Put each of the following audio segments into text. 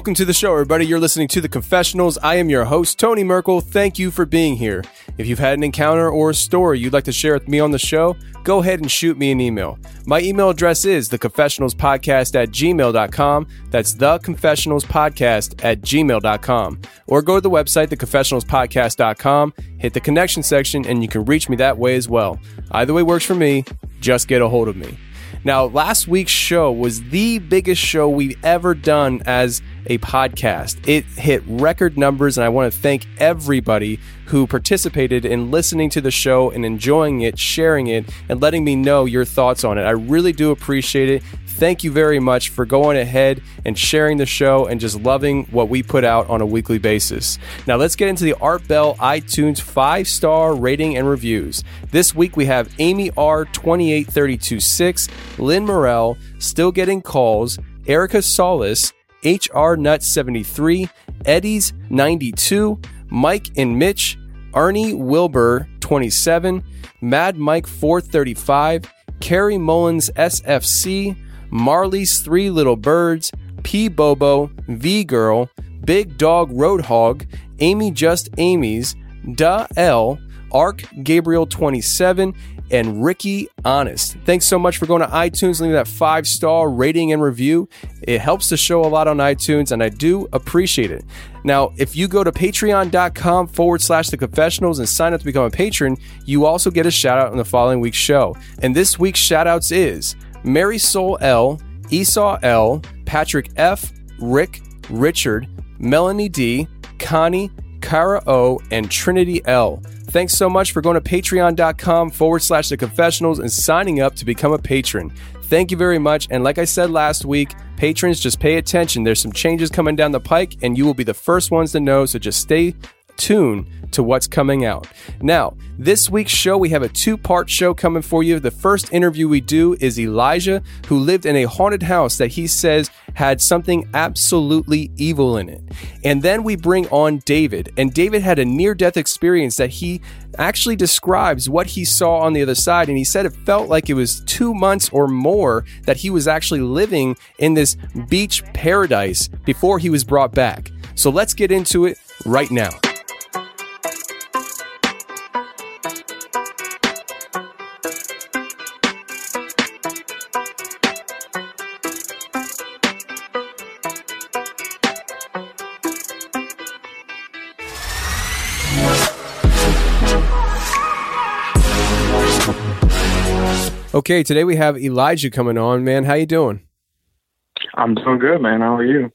Welcome to the show, everybody. You're listening to The Confessionals. I am your host, Tony Merkel. Thank you for being here. If you've had an encounter or a story you'd like to share with me on the show, go ahead and shoot me an email. My email address is theconfessionalspodcast at gmail.com. That's theconfessionalspodcast at gmail.com. Or go to the website, theconfessionalspodcast.com, hit the connection section, and you can reach me that way as well. Either way works for me. Just get a hold of me. Now, last week's show was the biggest show we've ever done as a podcast. It hit record numbers, and I want to thank everybody who participated in listening to the show and enjoying it, sharing it, and letting me know your thoughts on it. I really do appreciate it. Thank you very much for going ahead and sharing the show and just loving what we put out on a weekly basis. Now, let's get into the Art Bell iTunes five star rating and reviews. This week we have Amy R28326, Lynn Morell, Still Getting Calls, Erica Solis, HR Nut 73, Eddie's 92, Mike and Mitch, Arnie Wilbur 27, Mad Mike 435, Carrie Mullins SFC, Marley's Three Little Birds, P Bobo, V Girl, Big Dog Roadhog, Amy Just Amy's, Da L, Arc Gabriel 27, and Ricky Honest. Thanks so much for going to iTunes, leaving that five star rating and review. It helps the show a lot on iTunes, and I do appreciate it. Now, if you go to patreon.com forward slash the confessionals and sign up to become a patron, you also get a shout out on the following week's show. And this week's shout outs is Mary Soul L, Esau L, Patrick F, Rick, Richard, Melanie D, Connie, Kara O, and Trinity L. Thanks so much for going to patreon.com forward slash the confessionals and signing up to become a patron. Thank you very much. And like I said last week, patrons, just pay attention. There's some changes coming down the pike, and you will be the first ones to know. So just stay tuned to what's coming out. Now, this week's show, we have a two part show coming for you. The first interview we do is Elijah, who lived in a haunted house that he says had something absolutely evil in it. And then we bring on David, and David had a near death experience that he actually describes what he saw on the other side. And he said it felt like it was two months or more that he was actually living in this beach paradise before he was brought back. So let's get into it right now. Okay, today we have Elijah coming on. Man, how you doing? I'm doing good, man. How are you?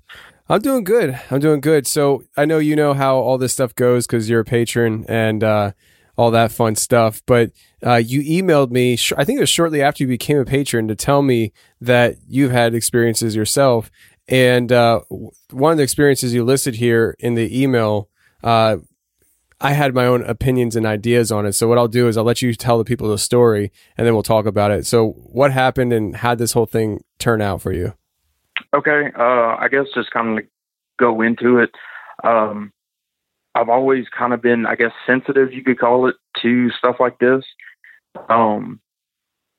I'm doing good. I'm doing good. So I know you know how all this stuff goes because you're a patron and uh, all that fun stuff. But uh, you emailed me. Sh- I think it was shortly after you became a patron to tell me that you've had experiences yourself. And uh, w- one of the experiences you listed here in the email, uh, I had my own opinions and ideas on it. So what I'll do is I'll let you tell the people the story, and then we'll talk about it. So what happened, and how this whole thing turn out for you? Okay, uh, I guess just kind of go into it. Um, I've always kind of been, I guess, sensitive, you could call it, to stuff like this. Um,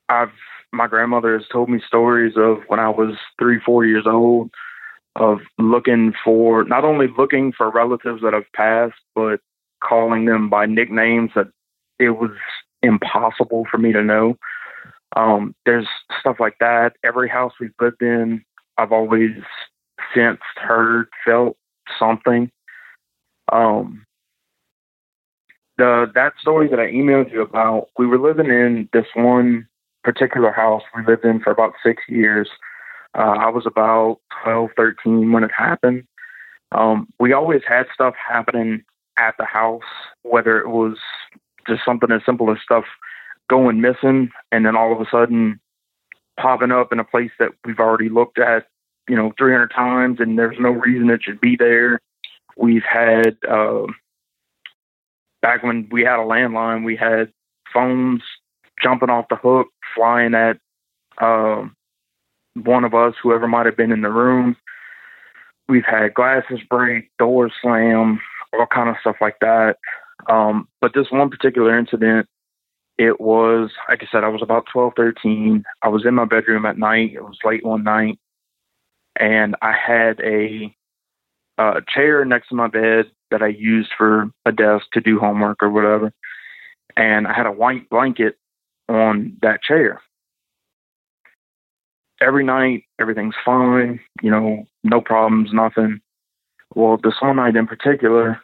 I've my grandmother has told me stories of when I was three, four years old, of looking for not only looking for relatives that have passed, but calling them by nicknames that it was impossible for me to know. Um, there's stuff like that. Every house we've lived in, I've always sensed, heard, felt something. Um, the that story that I emailed you about, we were living in this one particular house we lived in for about six years. Uh, I was about 12, 13 when it happened. Um, we always had stuff happening at the house, whether it was just something as simple as stuff going missing and then all of a sudden popping up in a place that we've already looked at, you know, 300 times and there's no reason it should be there. We've had, uh, back when we had a landline, we had phones jumping off the hook, flying at um, one of us, whoever might have been in the room. We've had glasses break, doors slam, all kind of stuff like that. Um, but this one particular incident, it was, like I said, I was about 12, 13. I was in my bedroom at night. It was late one night. And I had a, a chair next to my bed that I used for a desk to do homework or whatever. And I had a white blanket on that chair. Every night, everything's fine, you know, no problems, nothing. Well, this one night in particular,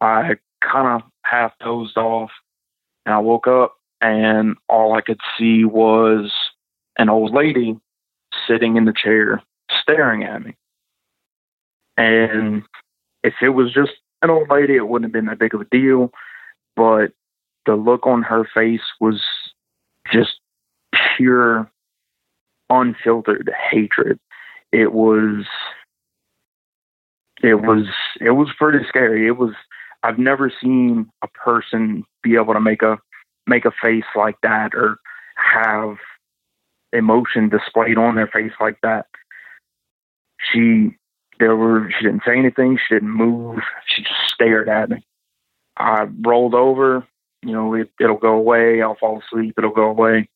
I kind of half dozed off and I woke up and all I could see was an old lady sitting in the chair staring at me. And if it was just an old lady, it wouldn't have been that big of a deal. But the look on her face was just pure, unfiltered hatred. It was, it was, it was pretty scary. It was. I've never seen a person be able to make a make a face like that or have emotion displayed on their face like that. She there were she didn't say anything, she didn't move, she just stared at me. I rolled over, you know, it, it'll go away, I'll fall asleep, it'll go away.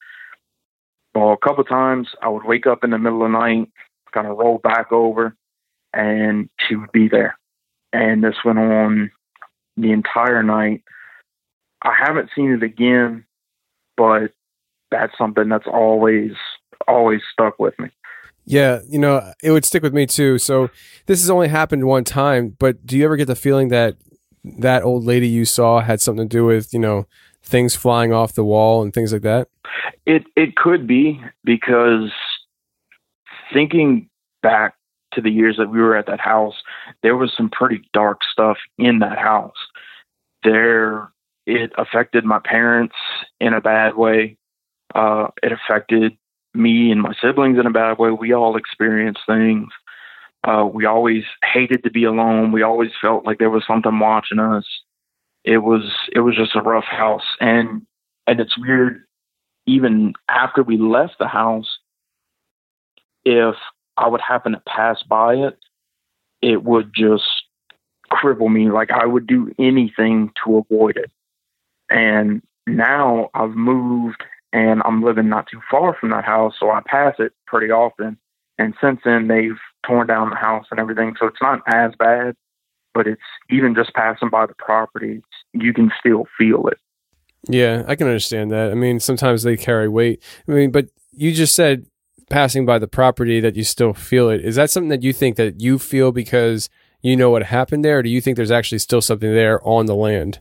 Well, a couple times I would wake up in the middle of the night, kind of roll back over, and she would be there. And this went on the entire night. I haven't seen it again, but that's something that's always always stuck with me. Yeah, you know, it would stick with me too. So this has only happened one time, but do you ever get the feeling that that old lady you saw had something to do with, you know, things flying off the wall and things like that? It it could be because thinking back to the years that we were at that house, there was some pretty dark stuff in that house. There it affected my parents in a bad way. Uh, it affected me and my siblings in a bad way. We all experienced things. Uh, we always hated to be alone. We always felt like there was something watching us. It was it was just a rough house, and and it's weird. Even after we left the house, if I would happen to pass by it, it would just cripple me. Like I would do anything to avoid it. And now I've moved and I'm living not too far from that house, so I pass it pretty often. And since then, they've torn down the house and everything, so it's not as bad. But it's even just passing by the property, you can still feel it. Yeah, I can understand that. I mean, sometimes they carry weight. I mean, but you just said passing by the property that you still feel it. Is that something that you think that you feel because you know what happened there, or do you think there's actually still something there on the land?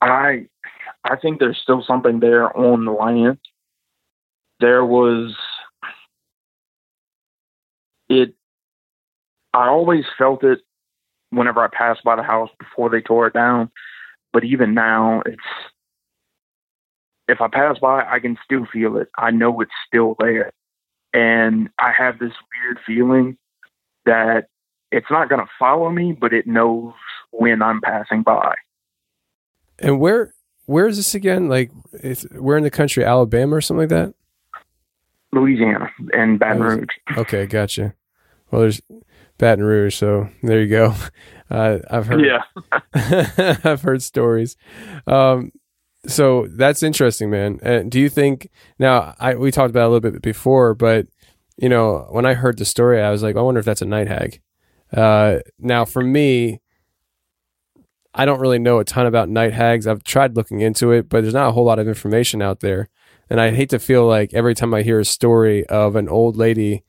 I I think there's still something there on the land. There was it I always felt it whenever I passed by the house before they tore it down. But even now it's if I pass by I can still feel it. I know it's still there. And I have this weird feeling that it's not going to follow me, but it knows when I'm passing by. And where where is this again? Like, it's, we're in the country, Alabama or something like that. Louisiana and Baton Rouge. Okay, gotcha. Well, there's Baton Rouge, so there you go. Uh, I've heard. Yeah. I've heard stories. Um, so that's interesting, man. Do you think now? I we talked about a little bit before, but you know, when I heard the story, I was like, I wonder if that's a night hag. Uh, now, for me, I don't really know a ton about night hags. I've tried looking into it, but there's not a whole lot of information out there. And I hate to feel like every time I hear a story of an old lady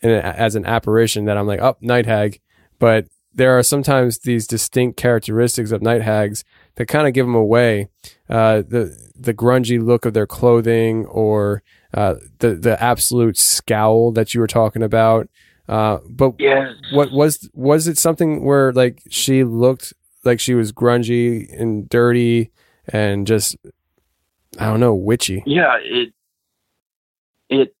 in a, as an apparition that I'm like, oh, night hag. But there are sometimes these distinct characteristics of night hags that kind of give them away. Uh, the the grungy look of their clothing, or uh, the the absolute scowl that you were talking about. Uh, but Yes. what was was it something where like she looked like she was grungy and dirty and just I don't know witchy? Yeah, it it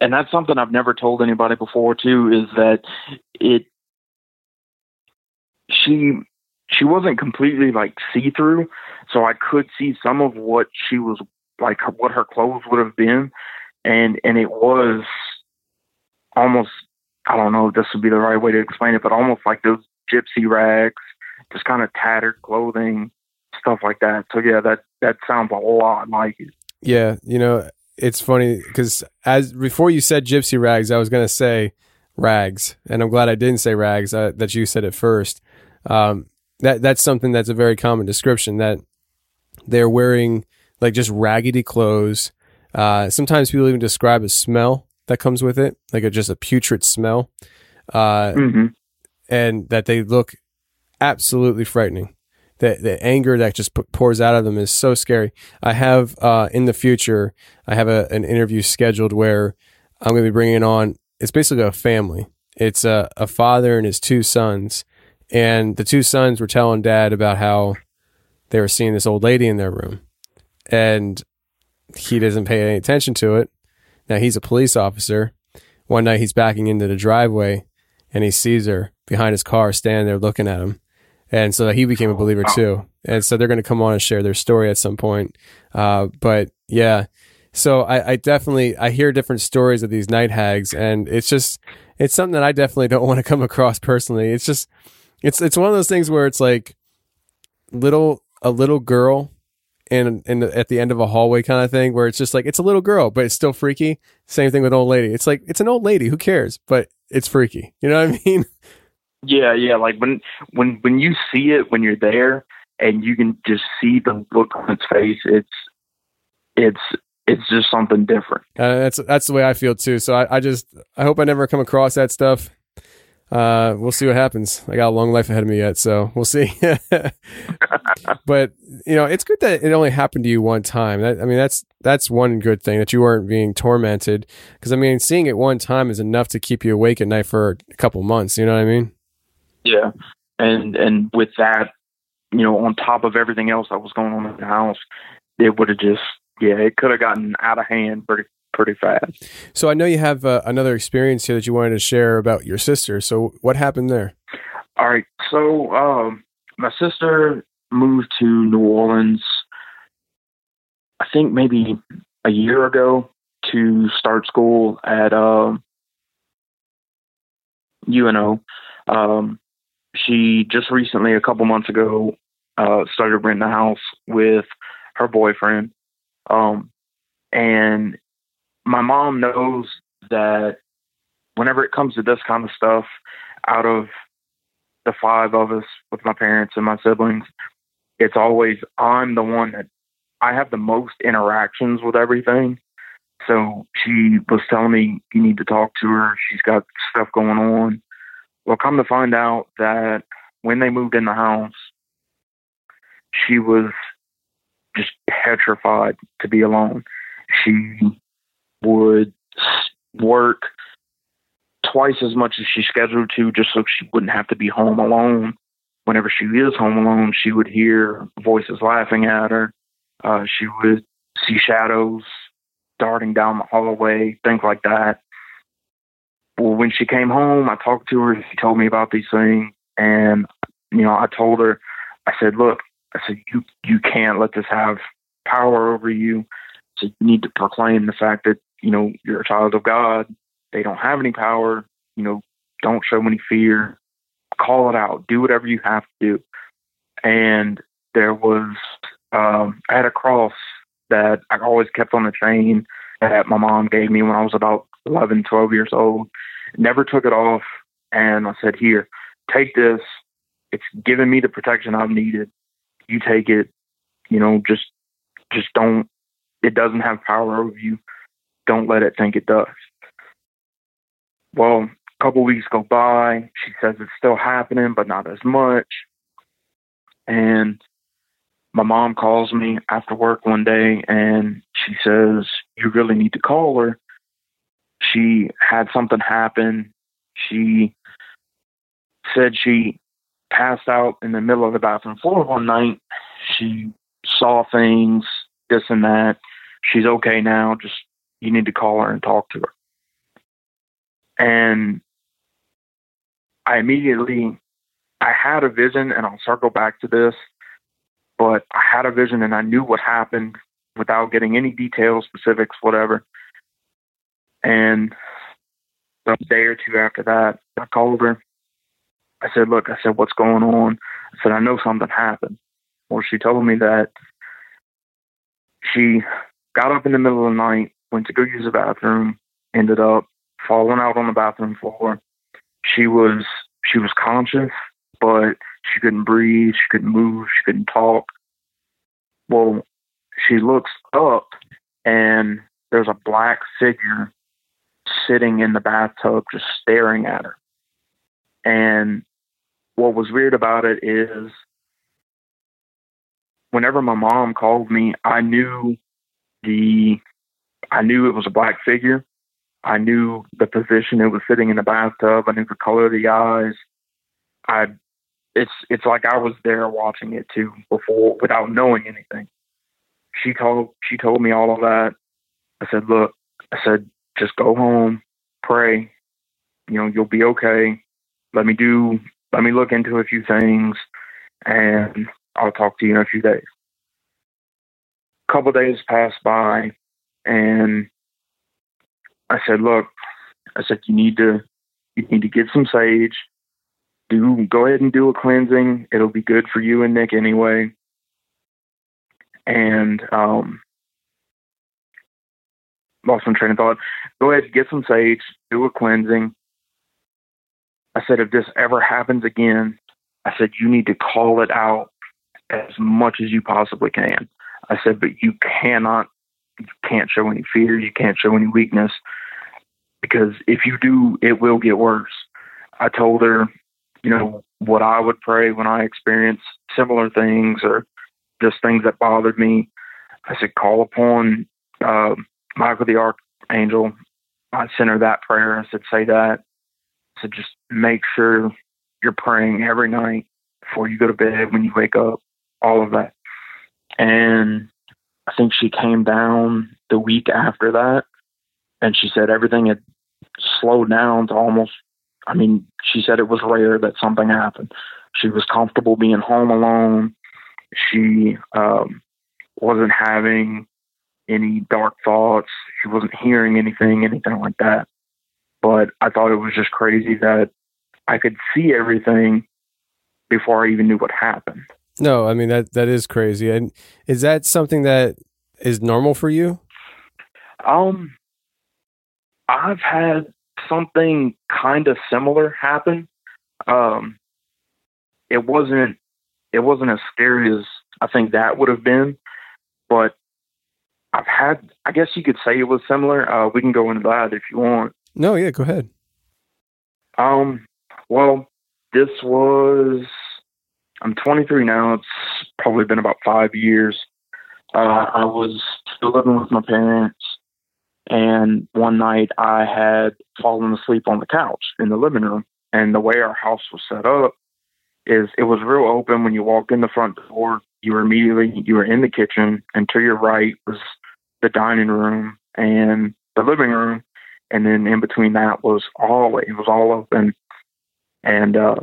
and that's something I've never told anybody before too is that it she she wasn't completely like see through, so I could see some of what she was like what her clothes would have been and and it was almost I don't know if this would be the right way to explain it, but almost like those gypsy rags, just kind of tattered clothing, stuff like that. So yeah, that that sounds a lot like it. Yeah, you know, it's funny because as before you said gypsy rags, I was gonna say rags, and I'm glad I didn't say rags. Uh, that you said it first. Um, that that's something that's a very common description that they're wearing like just raggedy clothes. Uh, sometimes people even describe a smell that comes with it, like a, just a putrid smell, uh, Mm-hmm. and that they look absolutely frightening. The the anger that just p- pours out of them is so scary. I have uh, in the future, I have a, an interview scheduled where I'm going to be bringing on. It's basically a family. It's a, a father and his two sons, and the two sons were telling dad about how they were seeing this old lady in their room, and he doesn't pay any attention to it. Now he's a police officer. One night he's backing into the driveway and he sees her behind his car standing there looking at him. And so he became a believer too. And so they're going to come on and share their story at some point. Uh, but yeah, so I, I definitely, I hear different stories of these night hags and it's just, it's something that I definitely don't want to come across personally. It's just, it's, it's one of those things where it's like little, a little girl in, in the, at the end of a hallway kind of thing where it's just like, it's a little girl, but it's still freaky. Same thing with old lady. It's like, it's an old lady. Who cares? But it's freaky. You know what I mean? Yeah, yeah. Like when when when you see it when you're there and you can just see the look on its face, it's it's it's just something different. Uh, that's that's the way I feel too. So I, I just I hope I never come across that stuff. Uh, we'll see what happens. I got a long life ahead of me yet, so we'll see. but you know, it's good that it only happened to you one time. That, I mean, that's that's one good thing that you weren't being tormented. Because I mean, seeing it one time is enough to keep you awake at night for a couple months. You know what I mean? Yeah, and and with that, you know, on top of everything else that was going on in the house, it would have just yeah, it could have gotten out of hand pretty pretty fast. So I know you have uh, another experience here that you wanted to share about your sister. So what happened there? All right, so um, my sister moved to New Orleans. I think maybe a year ago to start school at um, UNO. Um, she just recently, a couple months ago, uh, started renting a house with her boyfriend. Um, and my mom knows that whenever it comes to this kind of stuff, out of the five of us with my parents and my siblings, it's always I'm the one that I have the most interactions with everything. So she was telling me you need to talk to her. She's got stuff going on. Well, come to find out that when they moved in the house, she was just petrified to be alone. She would work twice as much as she scheduled to just so she wouldn't have to be home alone. Whenever she is home alone, she would hear voices laughing at her. Uh, she would see shadows darting down the hallway, things like that. Well, when she came home, I talked to her. She told me about these things, and you know, I told her, I said, look, I said you you can't let this have power over you. So you need to proclaim the fact that you know you're a child of God. They don't have any power. You know, don't show any fear. Call it out. Do whatever you have to do. And there was, um, I had a cross that I always kept on the chain that my mom gave me when I was about 11, 12 years old. Never took it off. And I said, Here, take this. It's given me the protection I've needed. You take it. You know, just just don't it doesn't have power over you. Don't let it think it does. Well, a couple weeks go by. She says it's still happening, but not as much. And my mom calls me after work one day and she says, You really need to call her. She had something happen. She said she passed out in the middle of the bathroom floor one night. She saw things, this and that. She's okay now. Just you need to call her and talk to her. And I immediately I had a vision and I'll circle back to this but I had a vision and I knew what happened without getting any details, specifics, whatever. And a day or two after that, I called her. I said, Look, I said, what's going on? I said, I know something happened. Well, she told me that she got up in the middle of the night, went to go use the bathroom, ended up falling out on the bathroom floor. She was she was conscious, but she couldn't breathe. She couldn't move. She couldn't talk. Well, she looks up and there's a black figure sitting in the bathtub just staring at her. And what was weird about it is whenever my mom called me, I knew the I knew it was a black figure. I knew the position it was sitting in the bathtub. I knew the color of the eyes. I it's it's like I was there watching it too before without knowing anything. She told she told me all of that. I said, look, I said, just go home, pray. You know, you'll be okay. Let me do let me look into a few things and I'll talk to you in a few days. A couple days passed by and I said, look, I said, you need to you need to get some sage do go ahead and do a cleansing. It'll be good for you and Nick anyway. And um, lost my train of thought. Go ahead, get some sage, do a cleansing. I said, if this ever happens again, I said, you need to call it out as much as you possibly can. I said, but you cannot, you can't show any fear, you can't show any weakness, because if you do, it will get worse. I told her you know, what I would pray when I experience similar things or just things that bothered me. I said, call upon uh, Michael the Archangel. I sent her that prayer. I said, say that. I said, just make sure you're praying every night before you go to bed, when you wake up, all of that. And I think she came down the week after that and she said everything had slowed down to almost I mean, she said it was rare that something happened. She was comfortable being home alone. She um, wasn't having any dark thoughts. She wasn't hearing anything, anything like that. But I thought it was just crazy that I could see everything before I even knew what happened. No, I mean that that is crazy. And is that something that is normal for you? Um I've had something kind of similar happen. Um, it wasn't it wasn't as scary as I think that would have been, but I've had I guess you could say it was similar. Uh, we can go into that if you want. No, yeah, go ahead. Um, well, this was I'm 23 now. It's probably been about five years. Uh, I was still living with my parents. And one night I had fallen asleep on the couch in the living room. And the way our house was set up is it was real open. When you walked in the front door, you were immediately you were in the kitchen, and to your right was the dining room and the living room. and then in between that was all it was all open. And uh,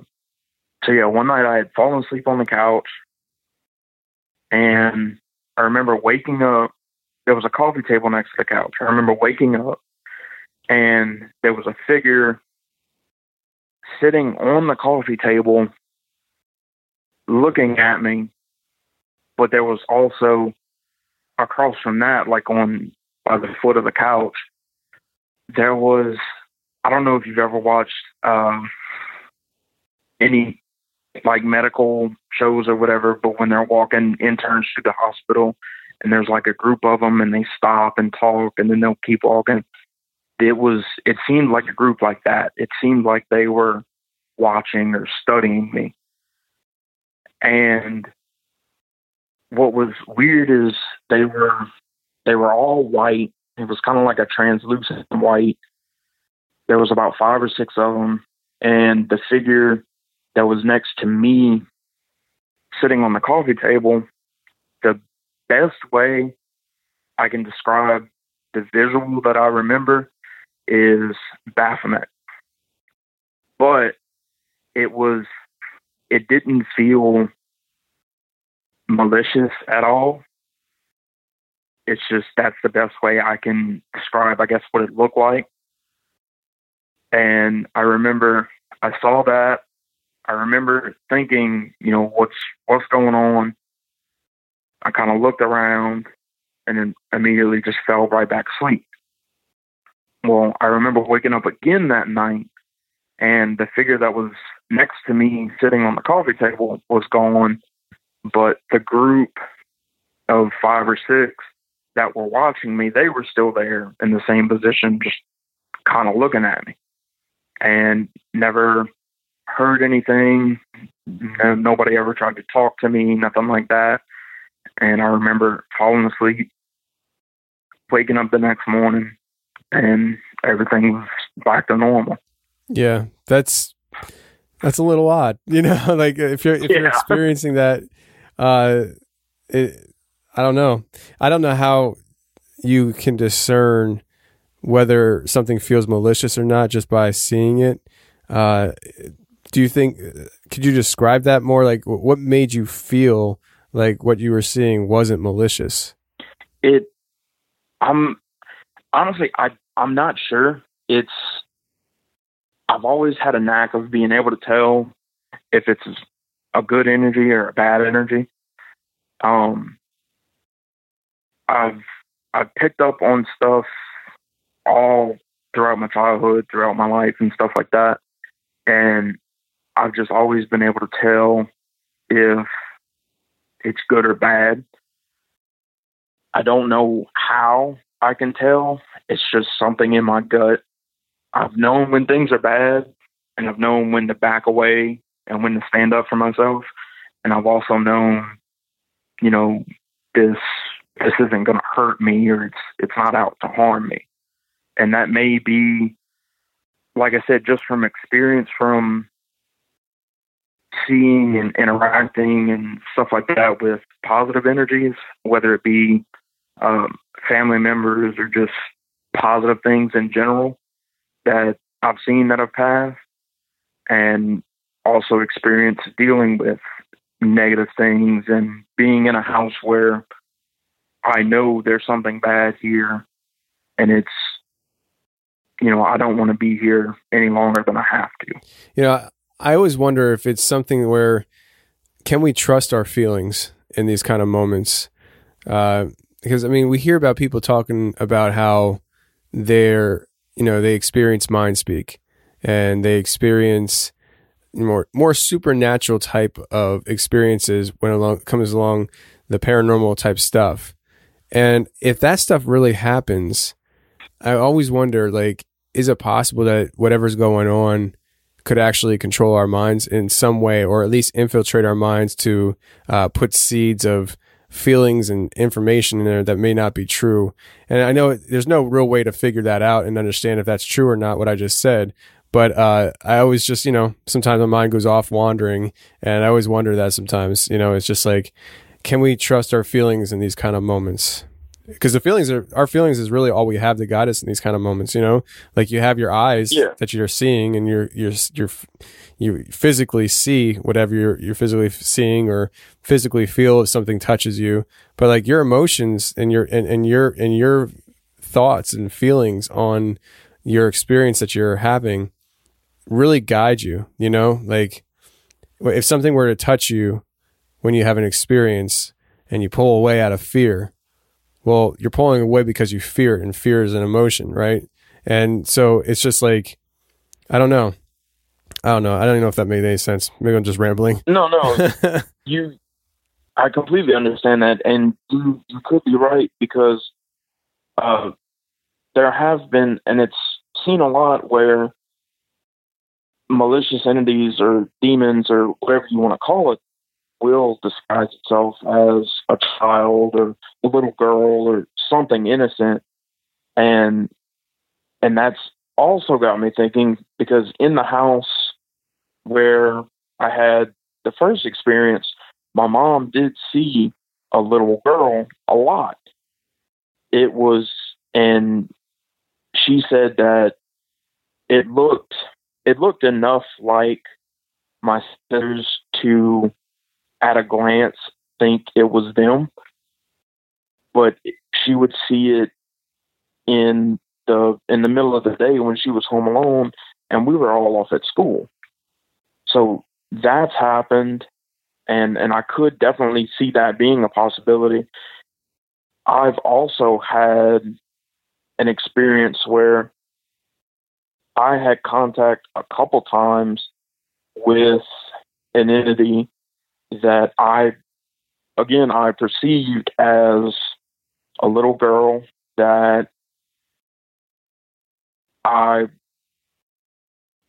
so yeah, one night I had fallen asleep on the couch, and I remember waking up. There was a coffee table next to the couch. I remember waking up, and there was a figure sitting on the coffee table, looking at me. But there was also across from that, like on by the foot of the couch, there was I don't know if you've ever watched um, any like medical shows or whatever, but when they're walking interns to the hospital and there's like a group of them and they stop and talk and then they'll keep walking. It was, it seemed like a group like that. It seemed like they were watching or studying me. And what was weird is they were, they were all white. It was kind of like a translucent white. There was about five or six of them. And the figure that was next to me sitting on the coffee table, the best way I can describe the visual that I remember is Baphomet. But it was, it didn't feel malicious at all. It's just that's the best way I can describe, I guess, what it looked like. And I remember I saw that I remember thinking, you know, what's what's going on. I kind of looked around and then immediately just fell right back asleep. Well, I remember waking up again that night and the figure that was next to me sitting on the coffee table was gone, but the group of five or six that were watching me, they were still there in the same position, just kind of looking at me and never heard anything. No, nobody ever tried to talk to me, nothing like that. And I remember falling asleep, waking up the next morning, and everything was back to normal. Yeah, that's that's a little odd, you know. like if you're if yeah. you're experiencing that, uh, it, I don't know. I don't know how you can discern whether something feels malicious or not just by seeing it. Uh, do you think could you describe that more? Like what made you feel like what you were seeing wasn't malicious? It i'm honestly i i'm not sure. It's i've always had a knack of being able to tell if it's a good energy or a bad energy. Um i've i've picked up on stuff all throughout my childhood throughout my life and stuff like that. And I've just always been able to tell if it's good or bad. I don't know how I can tell. It's just something in my gut. I've known when things are bad and I've known when to back away and when to stand up for myself. And I've also known, you know, this this isn't gonna hurt me or it's it's not out to harm me. And that may be like I said, just from experience from seeing and interacting and stuff like that with positive energies, whether it be um, family members or just positive things in general that I've seen that have passed, and also experience dealing with negative things and being in a house where I know there's something bad here and it's you know I don't want to be here any longer than I have to. You know, I always wonder if it's something where can we trust our feelings in these kind of moments? Uh, because I mean, we hear about people talking about how they're, you know, they experience mind speak and they experience more more supernatural type of experiences when along comes along the paranormal type stuff. And if that stuff really happens, I always wonder like, is it possible that whatever's going on could actually control our minds in some way, or at least infiltrate our minds to uh, put seeds of feelings and information in there that may not be true. And I know there's no real way to figure that out and understand if that's true or not, what I just said. But uh, I always just, you know, sometimes my mind goes off wandering. And I always wonder that sometimes, you know, it's just like, can we trust our feelings in these kind of moments? Because the feelings are our feelings is really all we have to guide us in these kind of moments. You know, like you have your eyes Yeah. that you're seeing, and you're you're you're you physically see whatever you're you're physically seeing or physically feel if something touches you. But like your emotions and your and, and your and your thoughts and feelings on your experience that you're having really guide you. You know, like if something were to touch you when you have an experience and you pull away out of fear, well, you're pulling away because you fear it, and fear is an emotion, right? And so it's just like, I don't know. I don't know. I don't even know if that made any sense. Maybe I'm just rambling. No, no, you. I completely understand that, and you you could be right because uh, there have been, and it's seen a lot where malicious entities or demons or whatever you want to call it will disguise itself as a child or a little girl or something innocent. And and that's also got me thinking because in the house where I had the first experience my mom did see a little girl a lot. It was and she said that it looked it looked enough like my sisters to at a glance think it was them but she would see it in the in the middle of the day when she was home alone and we were all off at school. So that's happened and and I could definitely see that being a possibility. I've also had an experience where I had contact a couple times with an entity that I, again, I perceived as a little girl that I,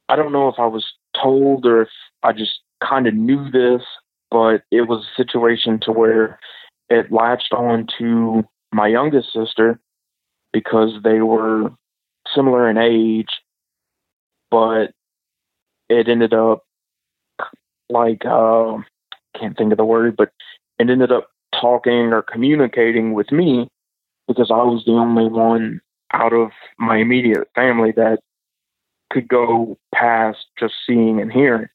I don't know if I was told or if I just kind of knew this, but it was a situation to where it latched on to my youngest sister because they were similar in age, but it ended up like uh, can't think of the word, but it ended up talking or communicating with me because I was the only one out of my immediate family that could go past just seeing and hearing.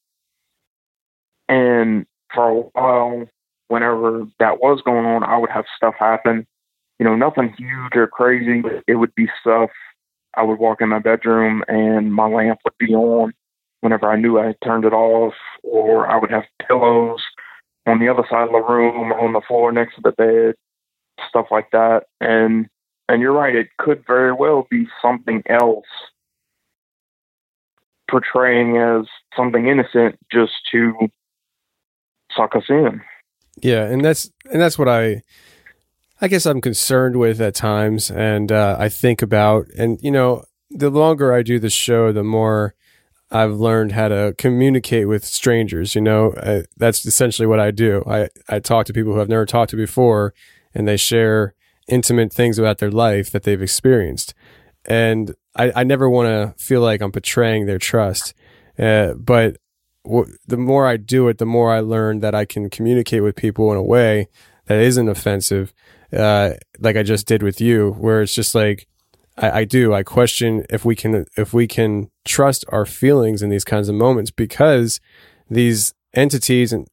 And for a while, whenever that was going on, I would have stuff happen. You know, nothing huge or crazy. But it would be stuff. I would walk in my bedroom and my lamp would be on whenever I knew I turned it off, or I would have pillows on the other side of the room, on the floor next to the bed, stuff like that. And and you're right, it could very well be something else portraying as something innocent just to suck us in. Yeah, and that's and that's what I I guess I'm concerned with at times and uh, I think about and you know, the longer I do the show, the more I've learned how to communicate with strangers, you know. I, that's essentially what I do. I I talk to people who I've never talked to before and they share intimate things about their life that they've experienced. And I, I never want to feel like I'm betraying their trust. Uh, but w- the more I do it, the more I learn that I can communicate with people in a way that isn't offensive, uh, like I just did with you, where it's just like I, I do. I question if we can if we can trust our feelings in these kinds of moments because these entities and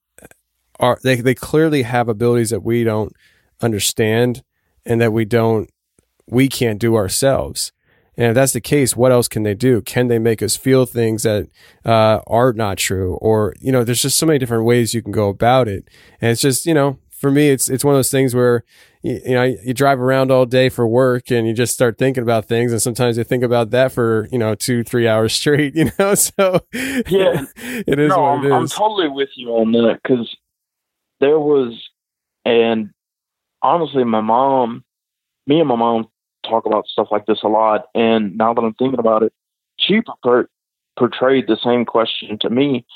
are they they clearly have abilities that we don't understand and that we don't we can't do ourselves. And if that's the case, what else can they do? Can they make us feel things that uh, are not true? Or you know, there's just so many different ways you can go about it. And it's just you know, for me, it's it's one of those things where you, you know you drive around all day for work and you just start thinking about things, and sometimes you think about that for you know two three hours straight. You know, so Yeah. it is no, what I'm, it I'm totally with you on that because there was, and honestly, my mom, me and my mom talk about stuff like this a lot. And now that I'm thinking about it, she per- portrayed the same question to me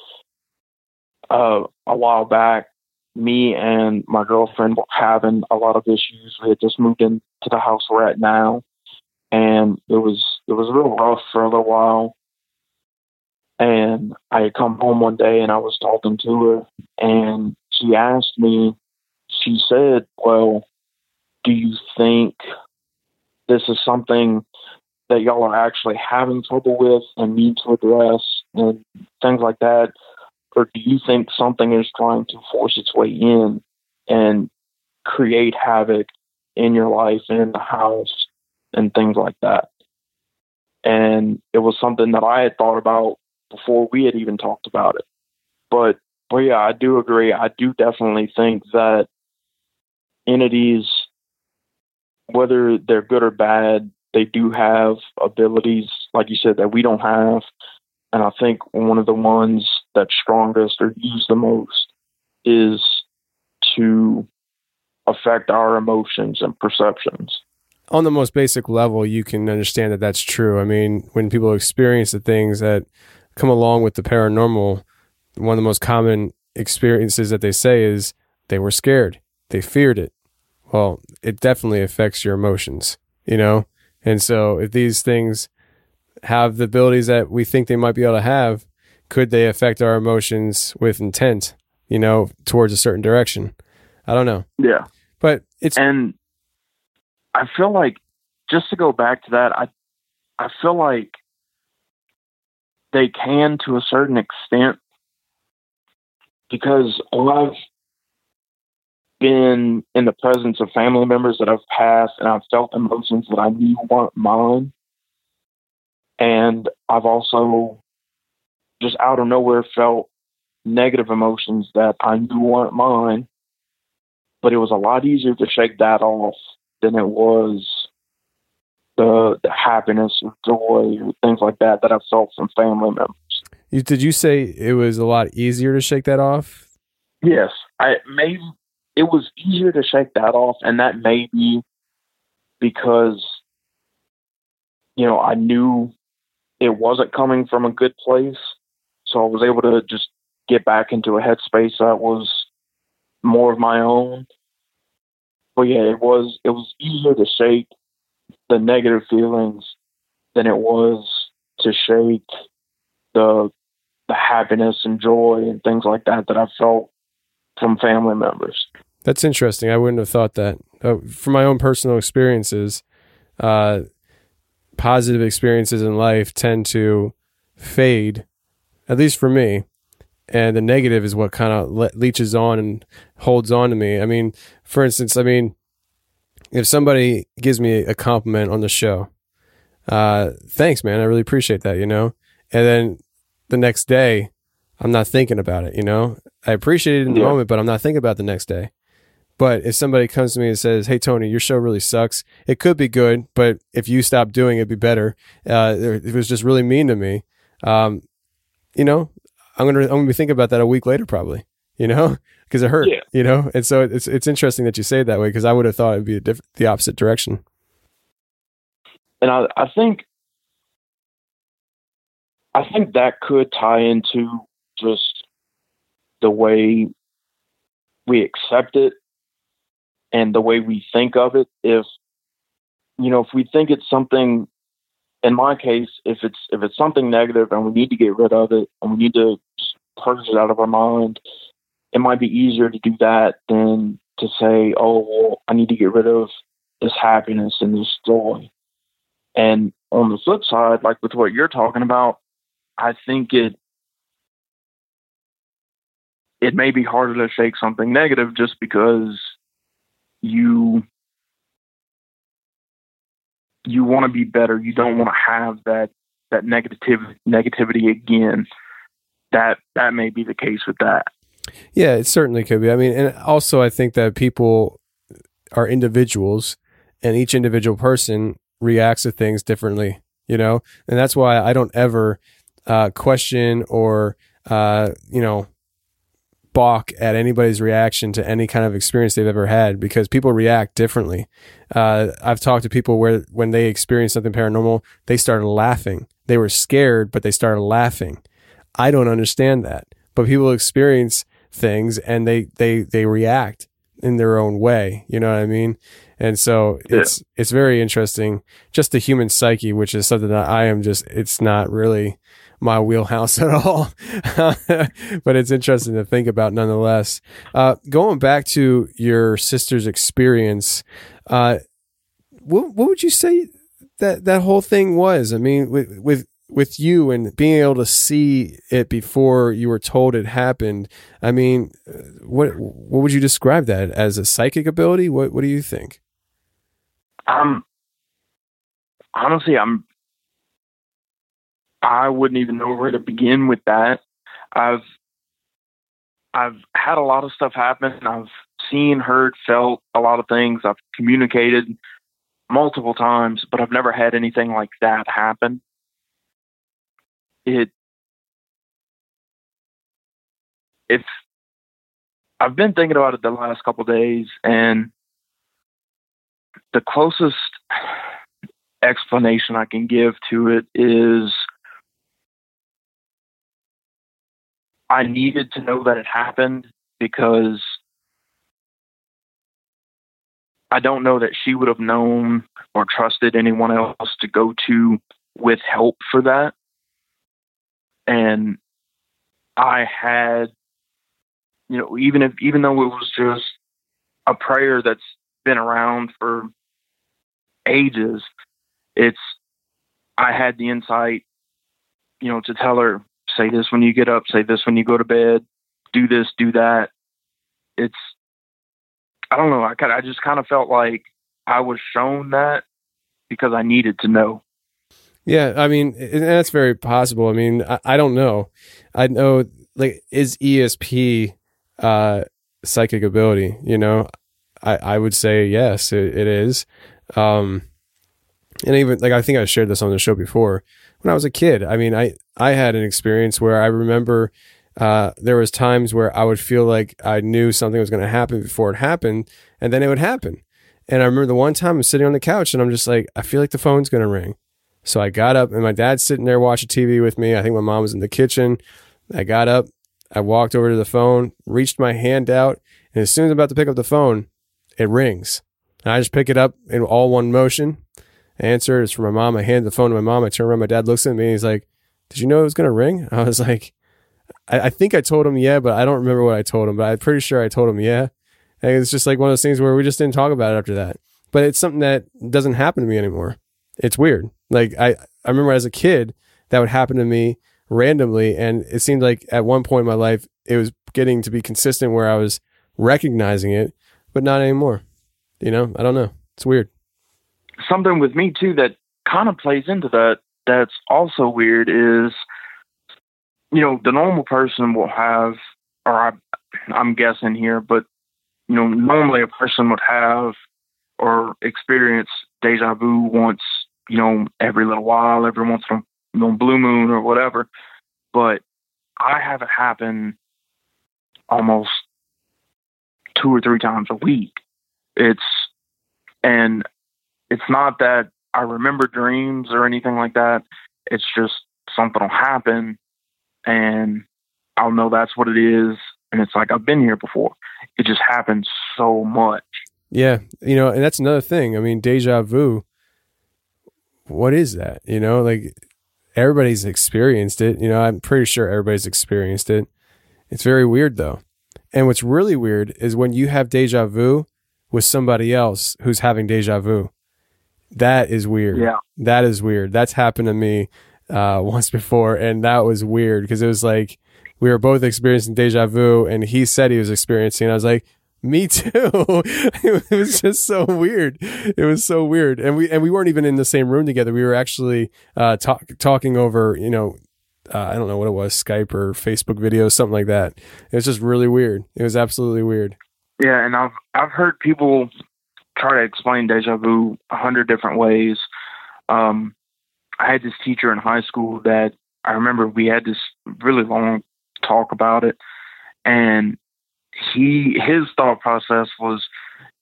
uh, a while back. Me and my girlfriend were having a lot of issues. We had just moved into the house we're at now, and it was it was real rough for a little while. And I had come home one day and I was talking to her, and she asked me, she said, Well, do you think this is something that y'all are actually having trouble with and need to address and things like that? Or do you think something is trying to force its way in and create havoc in your life and in the house and things like that? And it was something that I had thought about before we had even talked about it. But but yeah, I do agree. I do definitely think that entities, whether they're good or bad, they do have abilities, like you said, that we don't have. And I think one of the ones that's strongest or used the most is to affect our emotions and perceptions. On the most basic level, you can understand that that's true. I mean, when people experience the things that come along with the paranormal, one of the most common experiences that they say is they were scared, they feared it. Well, it definitely affects your emotions, you know? And so if these things have the abilities that we think they might be able to have, could they affect our emotions with intent, you know, towards a certain direction? I don't know. Yeah. But it's and I feel like just to go back to that, I I feel like they can to a certain extent because I've been in the presence of family members that I've passed and I've felt emotions that I knew weren't mine. And I've also just out of nowhere felt negative emotions that I knew weren't mine. But it was a lot easier to shake that off than it was the, the happiness or joy or things like that that I felt from family members. You, did you say it was a lot easier to shake that off? Yes, I maybe it was easier to shake that off, and that may be because you know I knew it wasn't coming from a good place, so I was able to just get back into a headspace that was more of my own. But yeah, it was it was easier to shake the negative feelings than it was to shake the the happiness and joy and things like that that I felt from family members. That's interesting. I wouldn't have thought that. Uh, from my own personal experiences, uh, positive experiences in life tend to fade, at least for me. And the negative is what kind of le- leeches on and holds on to me. I mean, for instance, I mean, if somebody gives me a compliment on the show, uh, thanks, man. I really appreciate that, you know? And then the next day, I'm not thinking about it, you know? I appreciate it in the Yeah. moment, but I'm not thinking about the next day. But if somebody comes to me and says, "Hey Tony, your show really sucks," it could be good, but if you stop doing it, it'd be better. Uh, it was just really mean to me, um, you know, I'm gonna I'm gonna be thinking about that a week later, probably. You know, because it hurt. Yeah. You know, and so it's it's interesting that you say it that way because I would have thought it'd be a diff- the opposite direction. and I, I think I think that could tie into just the way we accept it and the way we think of it. If you know, if we think it's something, in my case, if it's if it's something negative and we need to get rid of it and we need to purge it out of our mind, it might be easier to do that than to say, "Oh, well, I need to get rid of this happiness and this joy." And on the flip side, like with what you're talking about, I think it it may be harder to shake something negative just because you you want to be better. You don't want to have that that negative negativity again. That that may be the case with that. Yeah, it certainly could be. I mean, and also I think that people are individuals, and each individual person reacts to things differently. You know, and that's why I don't ever uh, question or uh, you know balk at anybody's reaction to any kind of experience they've ever had because people react differently. Uh, I've talked to people where when they experienced something paranormal, they started laughing. They were scared, but they started laughing. I don't understand that, but people experience things and they they they react in their own way. You know what I mean? And so Yeah. it's it's very interesting. Just the human psyche, which is something that I am just it's not really my wheelhouse at all, but it's interesting to think about nonetheless. Uh, going back to your sister's experience, uh, what, what would you say that that whole thing was? I mean, with with with you and being able to see it before you were told it happened. I mean, what what would you describe that as a psychic ability? What what do you think? Um, honestly, I'm. I wouldn't even know where to begin with that. I've I've had a lot of stuff happen. I've seen, heard, felt a lot of things. I've communicated multiple times, but I've never had anything like that happen. It if I've been thinking about it the last couple days and the closest explanation I can give to it is I needed to know that it happened because I don't know that she would have known or trusted anyone else to go to with help for that. And I had, you know, even if, even though it was just a prayer that's been around for ages, it's, I had the insight, you know, to tell her, say this when you get up, say this when you go to bed, do this, do that. It's, I don't know. I kind I just kind of felt like I was shown that because I needed to know. Yeah, I mean, that's very possible. I mean, I, I don't know. I know, like, is ESP uh, psychic ability? You know, I, I would say yes, it, it is. Um, and even like I think I shared this on the show before. When I was a kid, I mean, I I had an experience where I remember uh, there was times where I would feel like I knew something was going to happen before it happened, and then it would happen. And I remember the one time I'm sitting on the couch and I'm just like, I feel like the phone's going to ring. So I got up and my dad's sitting there watching TV with me. I think my mom was in the kitchen. I got up, I walked over to the phone, reached my hand out, and as soon as I'm about to pick up the phone, it rings. And I just pick it up in all one motion. Answer is from my mom. I hand the phone to my mom. I turn around. My dad looks at me and he's like, Did you know it was going to ring? I was like, I, I, think I told him yeah, but I don't remember what I told him. But I'm pretty sure I told him yeah. And it's just like one of those things where we just didn't talk about it after that. But it's something that doesn't happen to me anymore. It's weird. Like I, I remember as a kid that would happen to me randomly, and it seemed like at one point in my life it was getting to be consistent where I was recognizing it, but not anymore. You know, I don't know. It's weird. Something with me too that kind of plays into that. That's also weird is you know, the normal person will have, or I, I'm guessing here, but you know, normally a person would have or experience deja vu once, you know, every little while, every once in a you know, blue moon or whatever. But I have it happen almost two or three times a week. It's and it's not that I remember dreams or anything like that. It's just something will happen and I'll know that's what it is. And it's like, I've been here before. It just happens so much. Yeah. You know, and that's another thing. I mean, deja vu, what is that? You know, like everybody's experienced it. You know, I'm pretty sure everybody's experienced it. It's very weird though. And what's really weird is when you have deja vu with somebody else who's having deja vu. That is weird. Yeah. That is weird. That's happened to me uh, once before, and that was weird because it was like we were both experiencing deja vu, and he said he was experiencing. I was like, me too. it was just so weird. It was so weird, and we and we weren't even in the same room together. We were actually uh, talk, talking over, you know, uh, I don't know what it was, Skype or Facebook video, something like that. It was just really weird. It was absolutely weird. Yeah, and I've I've heard people try to explain deja vu a hundred different ways. Um, I had this teacher in high school that I remember we had this really long talk about it, and he his thought process was,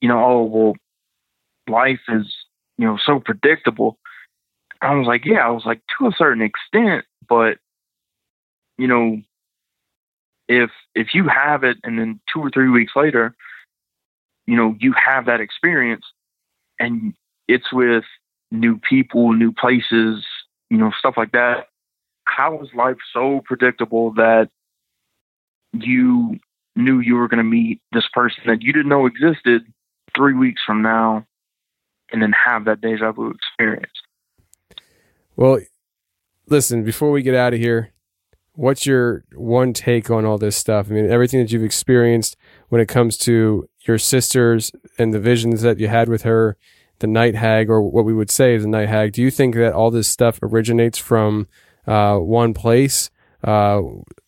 you know, oh well, life is you know so predictable. I was like, yeah, I was like to a certain extent, but you know, if if you have it and then two or three weeks later, you know, you have that experience and it's with new people, new places, you know, stuff like that. how is life so predictable that you knew you were going to meet this person that you didn't know existed three weeks from now and then have that deja vu experience? Well, listen, before we get out of here, what's your one take on all this stuff? I mean, everything that you've experienced when it comes to your sisters and the visions that you had with her, the night hag, or what we would say is the night hag. Do you think that all this stuff originates from uh, one place, uh,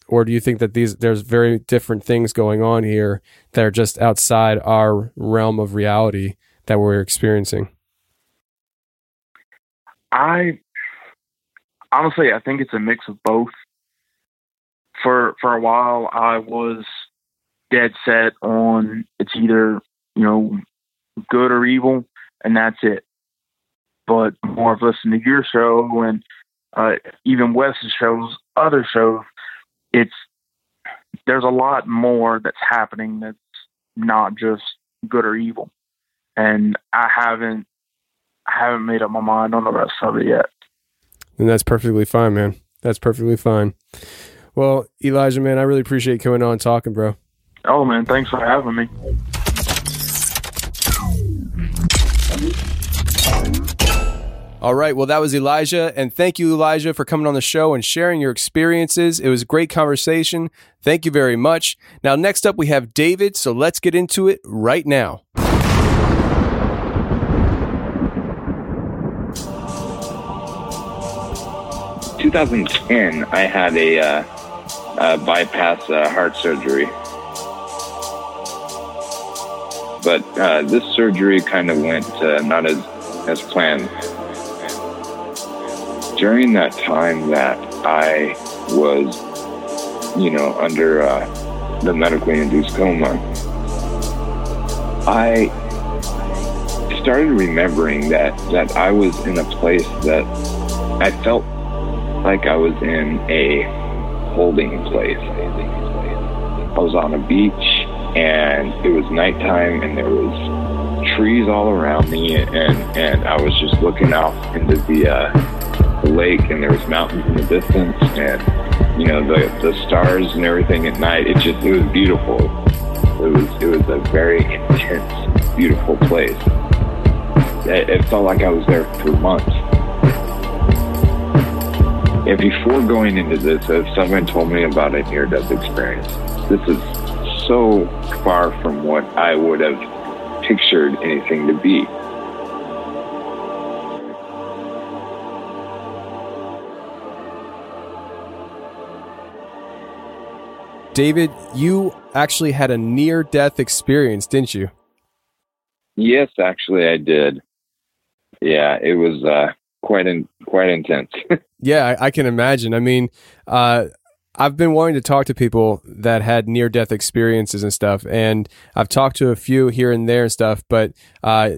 or do you think that these there's very different things going on here that are just outside our realm of reality that we're experiencing? I honestly, I think it's a mix of both. For for a while, I was dead set on it's either you know good or evil, and that's it. But more of listening to your show and uh, even Wes's shows, other shows, it's there's a lot more that's happening that's not just good or evil, and I haven't I haven't made up my mind on the rest of it yet. And that's perfectly fine, man. That's perfectly fine. Well, Elijah, man, I really appreciate coming on and talking, bro. Oh man, thanks for having me. All right. Well, that was Elijah. And thank you, Elijah, for coming on the show and sharing your experiences. It was a great conversation. Thank you very much. Now, next up, we have David. So let's get into it right now. Two thousand ten, I had a, uh, a bypass uh, heart surgery, but uh, this surgery kind of went uh, not as as planned during that time that I was, you know, under uh, the medically induced coma, I started remembering that that I was in a place that I felt like I was in a holding place. I was on a beach and it was nighttime and there was trees all around me and and I was just looking out into the uh, the lake and there was mountains in the distance and you know the the stars and everything at night it just it was beautiful. It was it was a very intense beautiful place. It, it felt like i was there for months. And before going into this as someone told me about a near death experience. This is so far from what i would have pictured anything to be David, you actually had a near death experience, didn't you? Yes, actually, I did. Yeah, it was uh, quite in, quite intense. yeah, I, I, can imagine. I mean, uh, I've been wanting to talk to people that had near death experiences and stuff, and I've talked to a few here and there and stuff, but uh,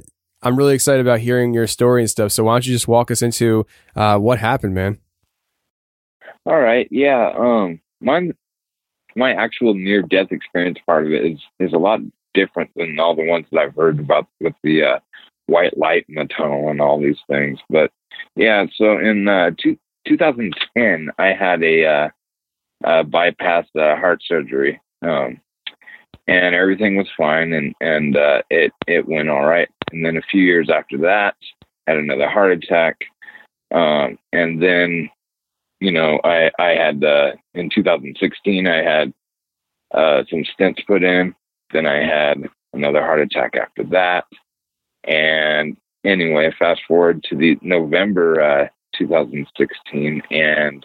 I'm really excited about hearing your story and stuff. So why don't you just walk us into uh, what happened, man? All right. Yeah. Um, mine my actual near death experience part of it is is a lot different than all the ones that I've heard about with the uh, white light in the tunnel and all these things. But yeah, so in uh, two, 2010, I had a uh, bypass uh, heart surgery, um, and everything was fine, and and uh, it it went all right. And then a few years after that, had another heart attack, um, and then you know, I I had uh, in 2016 I had uh, some stents put in. Then I had another heart attack after that. And anyway, fast forward to the November uh, 2016, and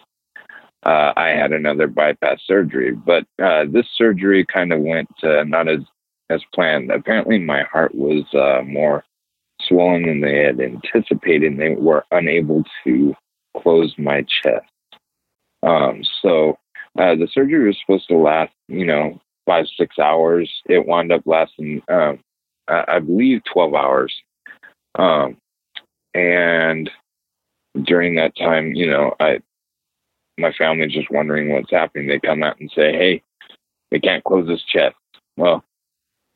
uh, I had another bypass surgery. But uh, this surgery kind of went uh, not as as planned. Apparently, my heart was uh, more swollen than they had anticipated. And they were unable to close my chest. Um, so uh, the surgery was supposed to last, you know, five six hours. It wound up lasting, um, I, I believe, twelve hours. Um, and during that time, you know, I my family's just wondering what's happening. They come out and say, "Hey, they can't close his chest." Well,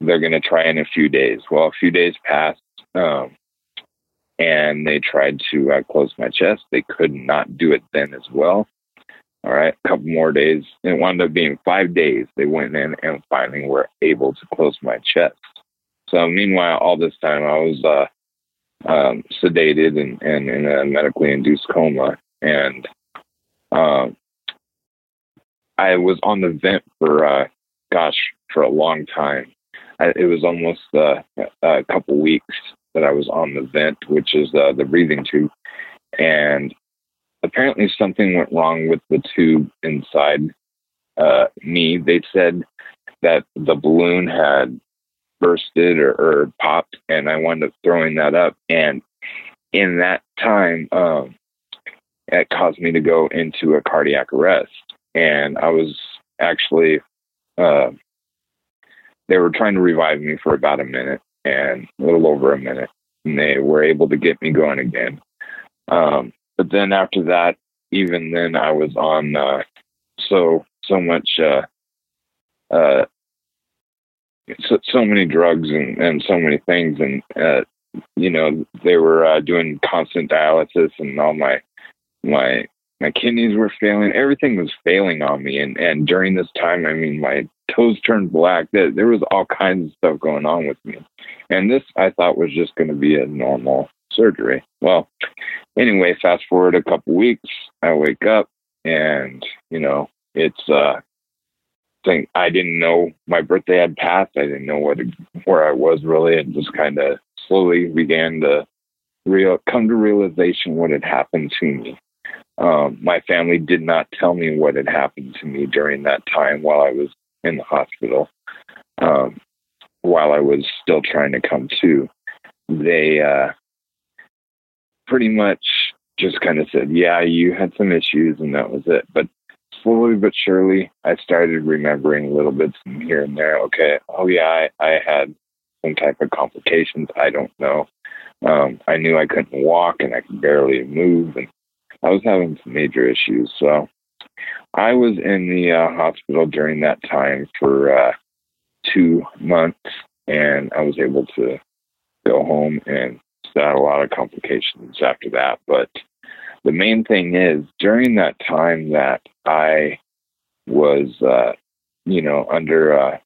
they're going to try in a few days. Well, a few days passed, um, and they tried to uh, close my chest. They could not do it then as well. All right, a couple more days. It wound up being five days. They went in and finally were able to close my chest. So meanwhile, all this time I was uh, um, sedated and, and in a medically induced coma, and um, I was on the vent for uh, gosh for a long time. I, it was almost uh, a couple weeks that I was on the vent, which is uh, the breathing tube, and apparently something went wrong with the tube inside uh, me. They said that the balloon had bursted or, or, popped, and I wound up throwing that up. And in that time, um, it caused me to go into a cardiac arrest. And I was actually, uh, they were trying to revive me for about a minute and a little over a minute, and they were able to get me going again. Um, but then after that, even then, I was on uh, so so much uh, uh, so, so many drugs and, and so many things, and uh, you know they were uh, doing constant dialysis, and all my my my kidneys were failing. Everything was failing on me, and and during this time, I mean, my toes turned black. There, there was all kinds of stuff going on with me, and this I thought was just going to be a normal surgery. Well, anyway, fast forward a couple weeks, I wake up and, you know, it's, uh, thing I didn't know my birthday had passed. I didn't know what, where I was really. and just kind of slowly began to real, come to realization what had happened to me. Um, my family did not tell me what had happened to me during that time while I was in the hospital. Um, while I was still trying to come to, they uh, pretty much just kind of said, yeah, you had some issues and that was it. But slowly but surely, I started remembering little bits from here and there. Okay, oh yeah, I, I had some type of complications. I don't know. Um, I knew I couldn't walk and I could barely move, and I was having some major issues. So I was in the uh, hospital during that time for uh, two months, and I was able to go home and had a lot of complications after that. But the main thing is during that time that I was, uh, you know, under uh,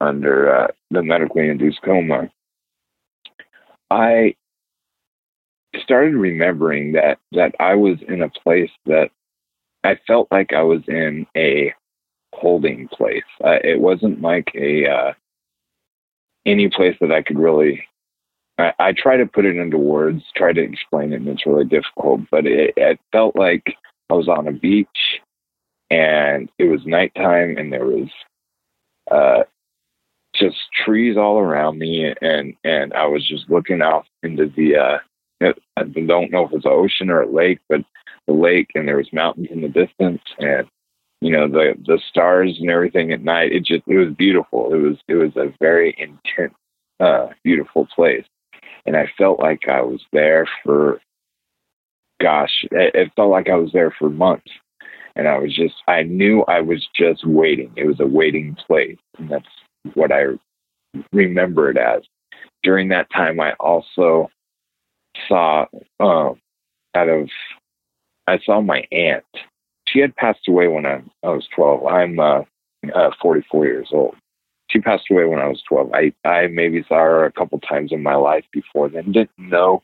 under uh, the medically induced coma, I started remembering that that I was in a place that I felt like I was in a holding place. Uh, it wasn't like a uh, any place that I could really I, I, try to put it into words, try to explain it, and it's really difficult. But it, it felt like I was on a beach, and it was nighttime, and there was uh, just trees all around me, and and I was just looking out into the. I don't know if it's an ocean or a lake, but the lake, and there was mountains in the distance, and you know the the stars and everything at night. It just it was beautiful. It was it was a very intense, uh, beautiful place and I felt like I was there for, gosh, it, it felt like I was there for months. And I was just, I knew I was just waiting. It was a waiting place. And that's what I remember it as. During that time, I also saw, um, out of, I saw my aunt. She had passed away when I, I was 12. I'm uh, uh, 44 years old she passed away when I was 12. I, I maybe saw her a couple times in my life before then. Didn't know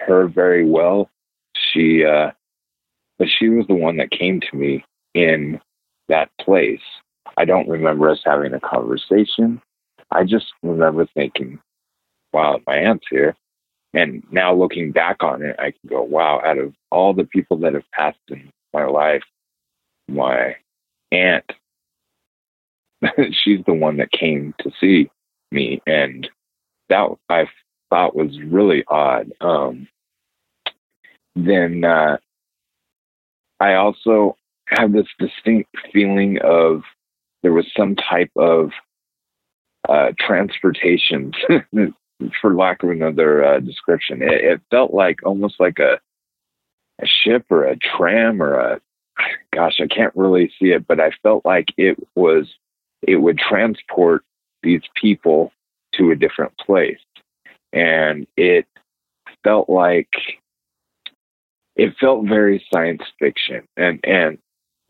her very well. She, uh, but she was the one that came to me in that place. I don't remember us having a conversation. I just remember thinking, wow, my aunt's here. And now looking back on it, I can go, wow, out of all the people that have passed in my life, my aunt she's the one that came to see me, and that I thought was really odd. Um, then uh, I also have this distinct feeling of there was some type of uh, transportation, for lack of another uh, description. It, it, felt like almost like a a ship or a tram or a gosh, I can't really see it, but I felt like it was it would transport these people to a different place. And it felt like it felt very science fiction. And and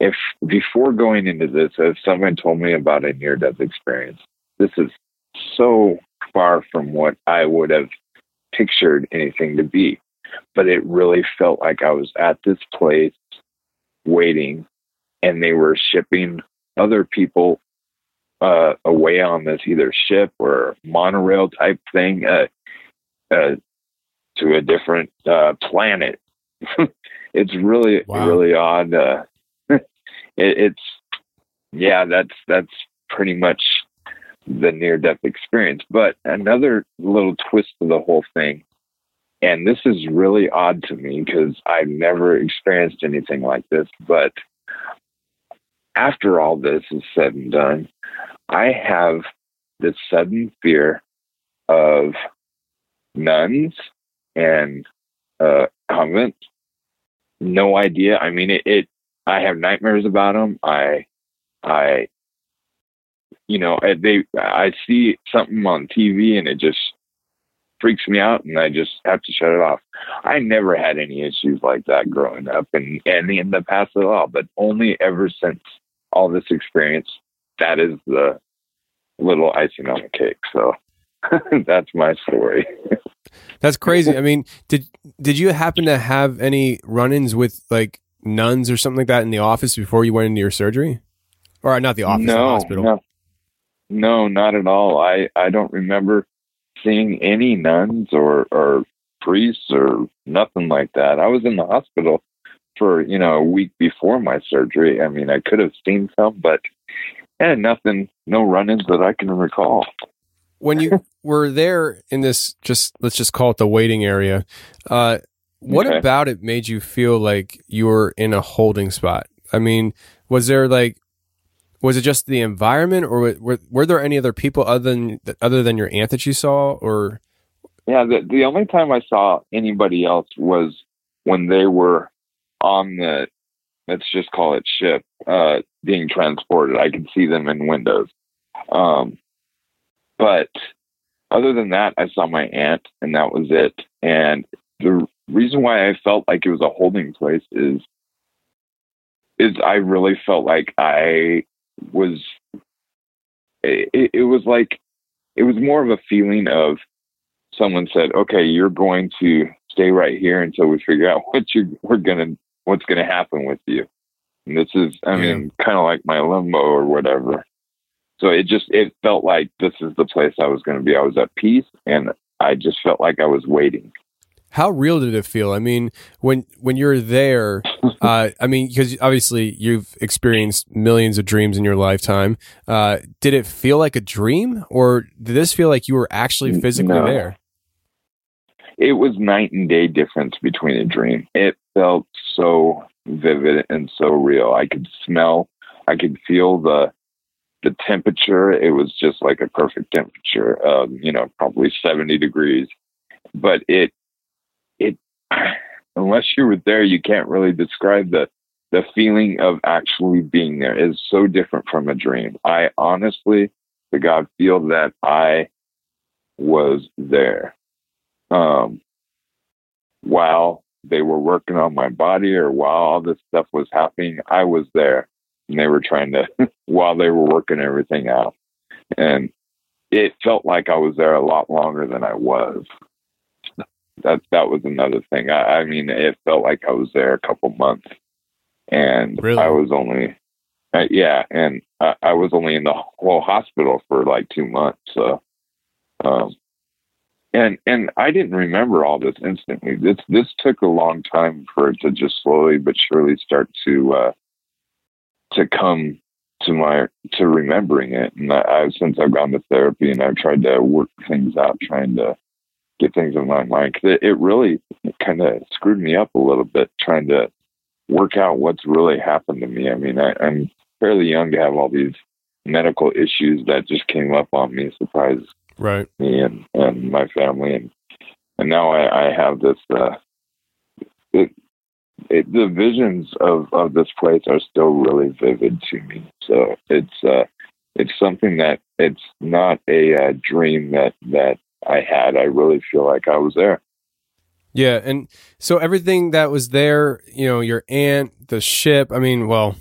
if before going into this, if someone told me about a near death experience, this is so far from what I would have pictured anything to be. But it really felt like I was at this place waiting and they were shipping other people uh, away on this either ship or monorail type thing uh, uh, to a different uh, planet. it's really Wow. really odd. Uh, it, it's yeah, that's that's pretty much the near death experience. But another little twist to the whole thing, and this is really odd to me because I've never experienced anything like this. But after all this is said and done, I have this sudden fear of nuns and uh, convent. No idea. I mean, it, it. I have nightmares about them. I, I, you know, I- they. I see something on TV and it just freaks me out, and I just have to shut it off. I never had any issues like that growing up, and and in the past at all. But only ever since all this experience, that is the little icing on the cake. So that's my story. That's crazy. I mean, did did you happen to have any run-ins with like nuns or something like that in the office before you went into your surgery? Or not the office, the hospital. no, no, not at all. I I don't remember seeing any nuns or or priests or nothing like that. I was in the hospital for you know a week before my surgery. I mean, I could have seen some, but and nothing, no run-ins that I can recall. When you were there in this just let's just call it the waiting area, uh what Okay. about it made you feel like you were in a holding spot? I mean, was there like was it just the environment or were, were there any other people other than other than your aunt that you saw or Yeah, the the only time I saw anybody else was when they were on the let's just call it ship, uh, being transported. I could see them in windows. Um, but other than that, I saw my aunt, and that was it. And the reason why I felt like it was a holding place is is I really felt like I was. It, it was like it was more of a feeling of someone said, "Okay, you're going to stay right here until we figure out what you we're gonna what's gonna happen with you." And this is, I mean, kind of like my limbo or whatever. So it just it felt like this is the place I was going to be. I was at peace, and I just felt like I was waiting. How real did it feel? I mean, when when you're there, uh, I mean, because obviously you've experienced millions of dreams in your lifetime. Uh, did it feel like a dream, or did this feel like you were actually physically No. there? It was night and day difference between a dream. It felt so vivid and so real. I could smell, I could feel the the temperature. It was just like a perfect temperature, um, you know, probably seventy degrees. But it it unless you were there, you can't really describe the the feeling of actually being there is so different from a dream. I honestly, to God, feel that I was there. Um, while they were working on my body or while all this stuff was happening, I was there and they were trying to, while they were working everything out. And it felt like I was there a lot longer than I was. That that was another thing. I, I mean, it felt like I was there a couple months, and Really? I was only, uh, yeah, and I, I was only in the whole hospital for like two months. So, um, and and I didn't remember all this instantly. This this took a long time for it to just slowly but surely start to uh, to come to my to remembering it. And I, I've since I've gone to therapy and I've tried to work things out, trying to get things in my mind. 'Cause it, it really kind of screwed me up a little bit, trying to work out what's really happened to me. I mean, I, I'm fairly young to have all these medical issues that just came up on me, surprised Right. me and, and my family and and now I, I have this uh it, it, the visions of of this place are still really vivid to me so it's uh it's something that it's not a uh, dream that that I had I really feel like I was there Yeah, and so everything that was there, you know, your aunt, the ship. I mean, well,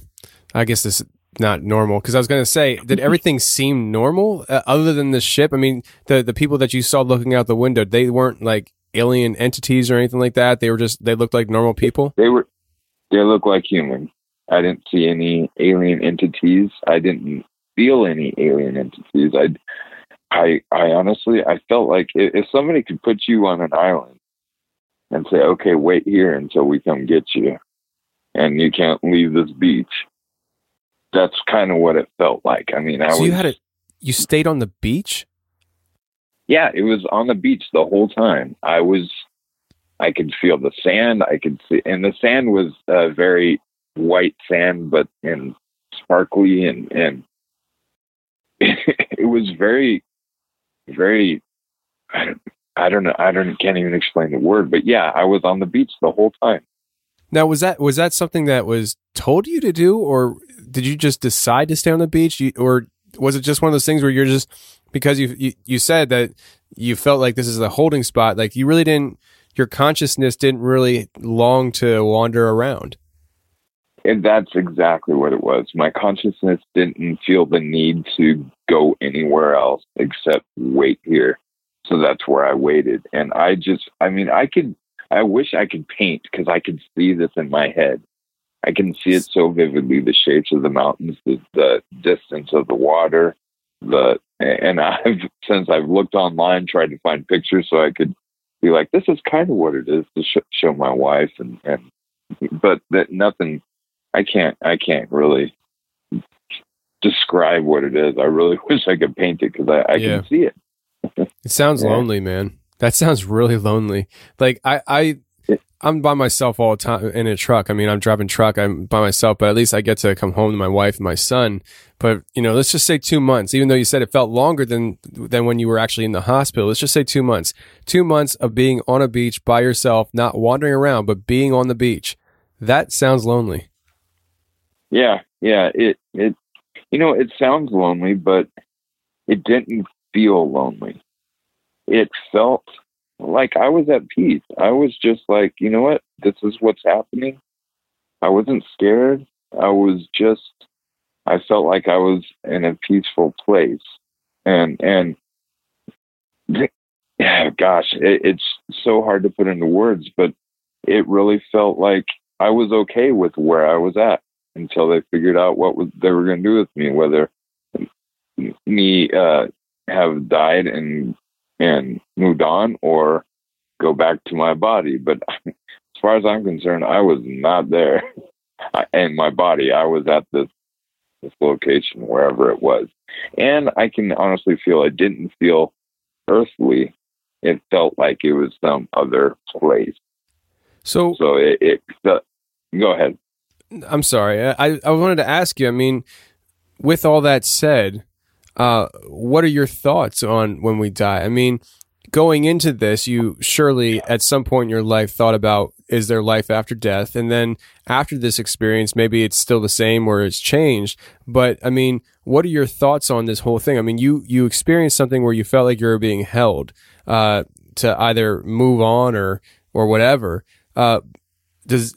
I guess this is not normal because I was going to say, did everything seem normal uh, other than the ship? I mean, the the people that you saw looking out the window, they weren't like alien entities or anything like that. They were just they looked like normal people. They were they look like humans. I didn't see any alien entities. I didn't feel any alien entities. I I I honestly I felt like if, if somebody could put you on an island and say, "Okay, wait here until we come get you," and you can't leave this beach. That's kind of what it felt like. I mean, I so was you had a you stayed on the beach. yeah, it was on the beach the whole time. I was, I could feel the sand. I could see, and the sand was uh, very white sand, but and sparkly, and and it was very, very. I don't, I don't know. I don't can't even explain the word, but yeah, I was on the beach the whole time. Now, was that was that something that was told you to do, or did you just decide to stay on the beach, you, or was it just one of those things where you're just because you, you you said that you felt like this is a holding spot, like you really didn't, your consciousness didn't really long to wander around. And that's exactly what it was. My consciousness didn't feel the need to go anywhere else except wait here. So that's where I waited. And I just, I mean, I could, I wish I could paint because I could see this in my head. I can see it so vividly the shapes of the mountains, the, the distance of the water, the, and I've, since I've looked online, tried to find pictures so I could be like, this is kind of what it is to sh- show my wife. And, and, but that nothing, I can't, I can't really describe what it is. I really wish I could paint it because I, I Yeah. can see it. It sounds Yeah. lonely, man. That sounds really lonely. Like I, I, I'm by myself all the time in a truck. I mean, I'm driving truck. I'm by myself, but at least I get to come home to my wife and my son. But you know, let's just say two months. Even though you said it felt longer than than when you were actually in the hospital, let's just say two months. Two months of being on a beach by yourself, not wandering around, but being on the beach. That sounds lonely. Yeah, yeah. It it you know, it sounds lonely, but it didn't feel lonely. It felt like I was at peace. I was just like, you know what? This is what's happening. I wasn't scared. I was just I felt like I was in a peaceful place. And and gosh, it, it's so hard to put into words, but it really felt like I was okay with where I was at until they figured out what they were going to do with me, whether me uh, have died and and moved on or go back to my body. But as far as I'm concerned, I was not there, I, and my body. I was at this this location wherever it was, and I can honestly feel I didn't feel earthly. It felt like it was some other place. So, So it, it go ahead. I'm sorry. I, I wanted to ask you. I mean, with all that said, uh, what are your thoughts on when we die? I mean, going into this, you surely at some point in your life thought about is there life after death? And then after this experience, maybe it's still the same or it's changed. But I mean, what are your thoughts on this whole thing? I mean, you you experienced something where you felt like you were being held uh, to either move on or or whatever. Uh, does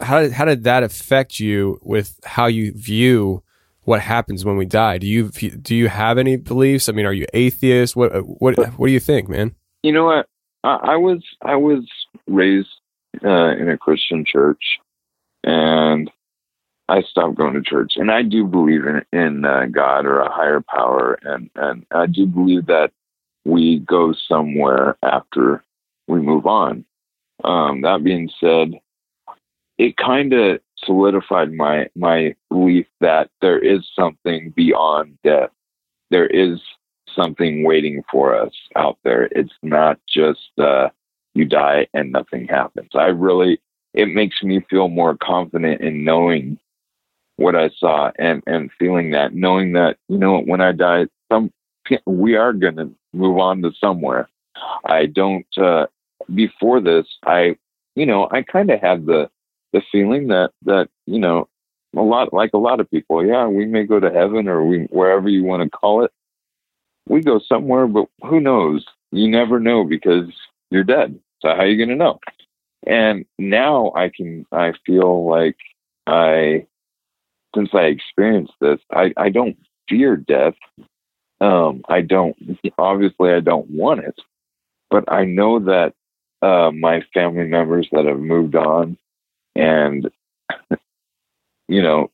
how did, how did that affect you with how you view what happens when we die? Do you do you have any beliefs? I mean, are you atheist? What what what do you think, man? You know what? I, I was I was raised uh, in a Christian church, and I stopped going to church. And I do believe in in uh, God or a higher power, and and I do believe that we go somewhere after we move on. Um, that being said, it kind of solidified my my belief that there is something beyond death. There is something waiting for us out there. It's not just uh, you die and nothing happens. I really, it makes me feel more confident in knowing what I saw and and feeling that, knowing that you know when I die, some we are going to move on to somewhere. I don't. Uh, before this, I you know I kind of had the the feeling that that you know a lot like a lot of people yeah we may go to heaven or we wherever you want to call it we go somewhere but who knows you never know because you're dead So how are you going to know? And now I can, I feel like I, since I experienced this, I, I don't fear death. Um, I don't, obviously, I don't want it, but I know that uh, my family members that have moved on and, you know,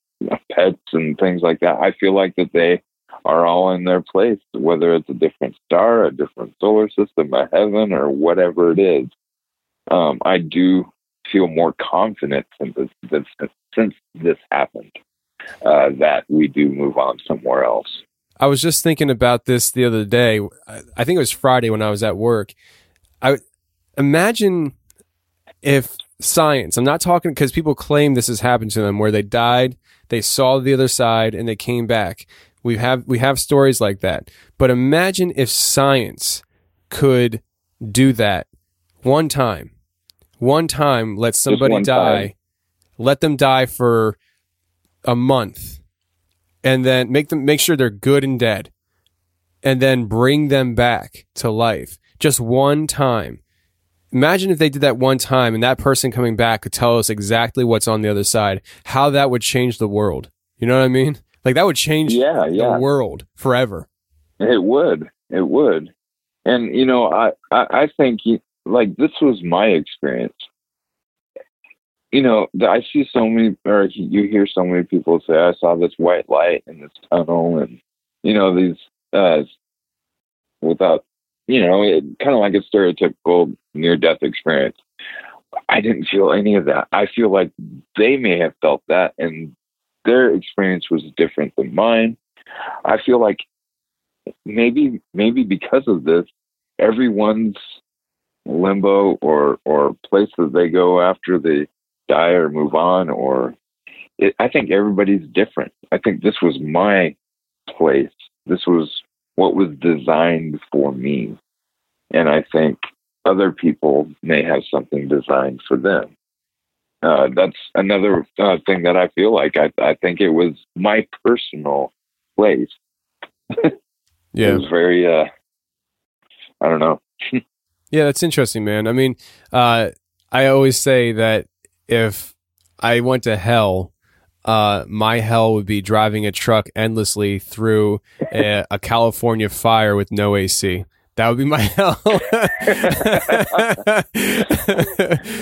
pets and things like that, I feel like that they are all in their place, whether it's a different star, a different solar system, a heaven, or whatever it is. Um, I do feel more confident since this, since this happened uh, that we do move on somewhere else. I was just thinking about this the other day. I think it was Friday when I was at work. I imagine if science, I'm not talking because people claim this has happened to them where they died, they saw the other side and they came back. We have we have stories like that. But imagine if science could do that one time. One time let somebody die. Time. Let them die for a month. And then make them make sure they're good and dead. And then bring them back to life. Just one time. Imagine if they did that one time and that person coming back could tell us exactly what's on the other side, how that would change the world. You know what I mean? Like that would change yeah, yeah. the world forever. It would. It would. And you know, I I, I think like this was my experience. You know, I see so many, or you hear so many people say, "I saw this white light in this tunnel," and you know these uh, without, you know, it kind of like a stereotypical near-death experience. I didn't feel any of that. I feel like they may have felt that, and their experience was different than mine. I feel like maybe maybe because of this, everyone's limbo or or place that they go after they die or move on or it, I think everybody's different. I think this was my place. This was what was designed for me. And I think other people may have something designed for them uh, that's another uh, thing that I feel like. I, I think it was my personal place. yeah, it was very. Uh, I don't know. yeah, that's interesting, man. I mean, uh, I always say that if I went to hell, uh, my hell would be driving a truck endlessly through a, a California fire with no AC. That would be my hell.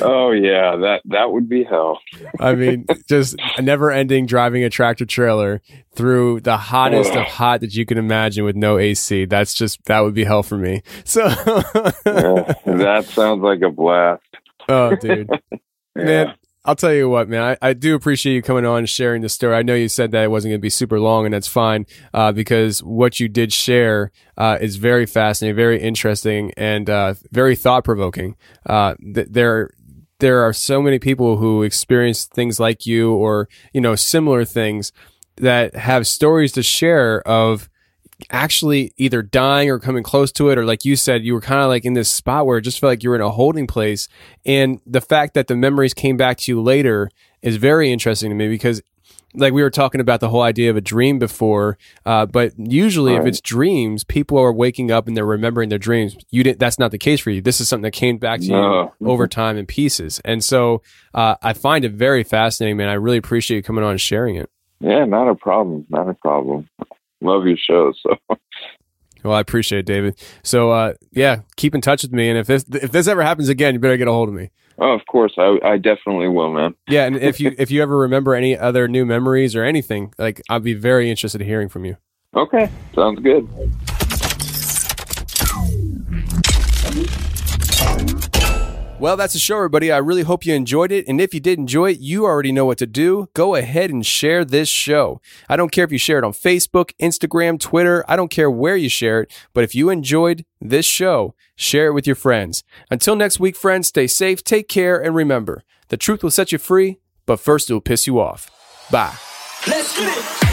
oh yeah, that that would be hell. I mean, just a never ending driving a tractor trailer through the hottest of hot that you can imagine with no AC. That's just that would be hell for me. So yeah, that sounds like a blast. Oh, dude. yeah. Man, I'll tell you what, man. I, I do appreciate you coming on and sharing the story. I know you said that it wasn't going to be super long, and that's fine uh, because what you did share uh, is very fascinating, very interesting, and uh, very thought provoking. Uh, th- there, there are so many people who experience things like you, or you know, similar things that have stories to share of actually either dying or coming close to it, or like you said, you were kind of like in this spot where it just felt like you were in a holding place. And the fact that the memories came back to you later is very interesting to me because like we were talking about the whole idea of a dream before, uh, but usually right. if it's dreams, people are waking up and they're remembering their dreams. You didn't. That's not the case for you. This is something that came back to no. you over time in pieces, and so uh, I find it very fascinating, man. I really appreciate you coming on and sharing it. Yeah, not a problem. Not a problem love your show. So. Well, I appreciate it, David. So, uh, yeah, keep in touch with me, and if this if this ever happens again, you better get a hold of me. Oh, of course, I, I definitely will, man. Yeah, and if you if you ever remember any other new memories or anything, like I'd be very interested in hearing from you. Okay, sounds good. Well, that's the show, everybody. I really hope you enjoyed it. And if you did enjoy it, you already know what to do. Go ahead and share this show. I don't care if you share it on Facebook, Instagram, Twitter. I don't care where you share it. But if you enjoyed this show, share it with your friends. Until next week, friends, stay safe, take care, and remember the truth will set you free, but first it will piss you off. Bye. Let's get it.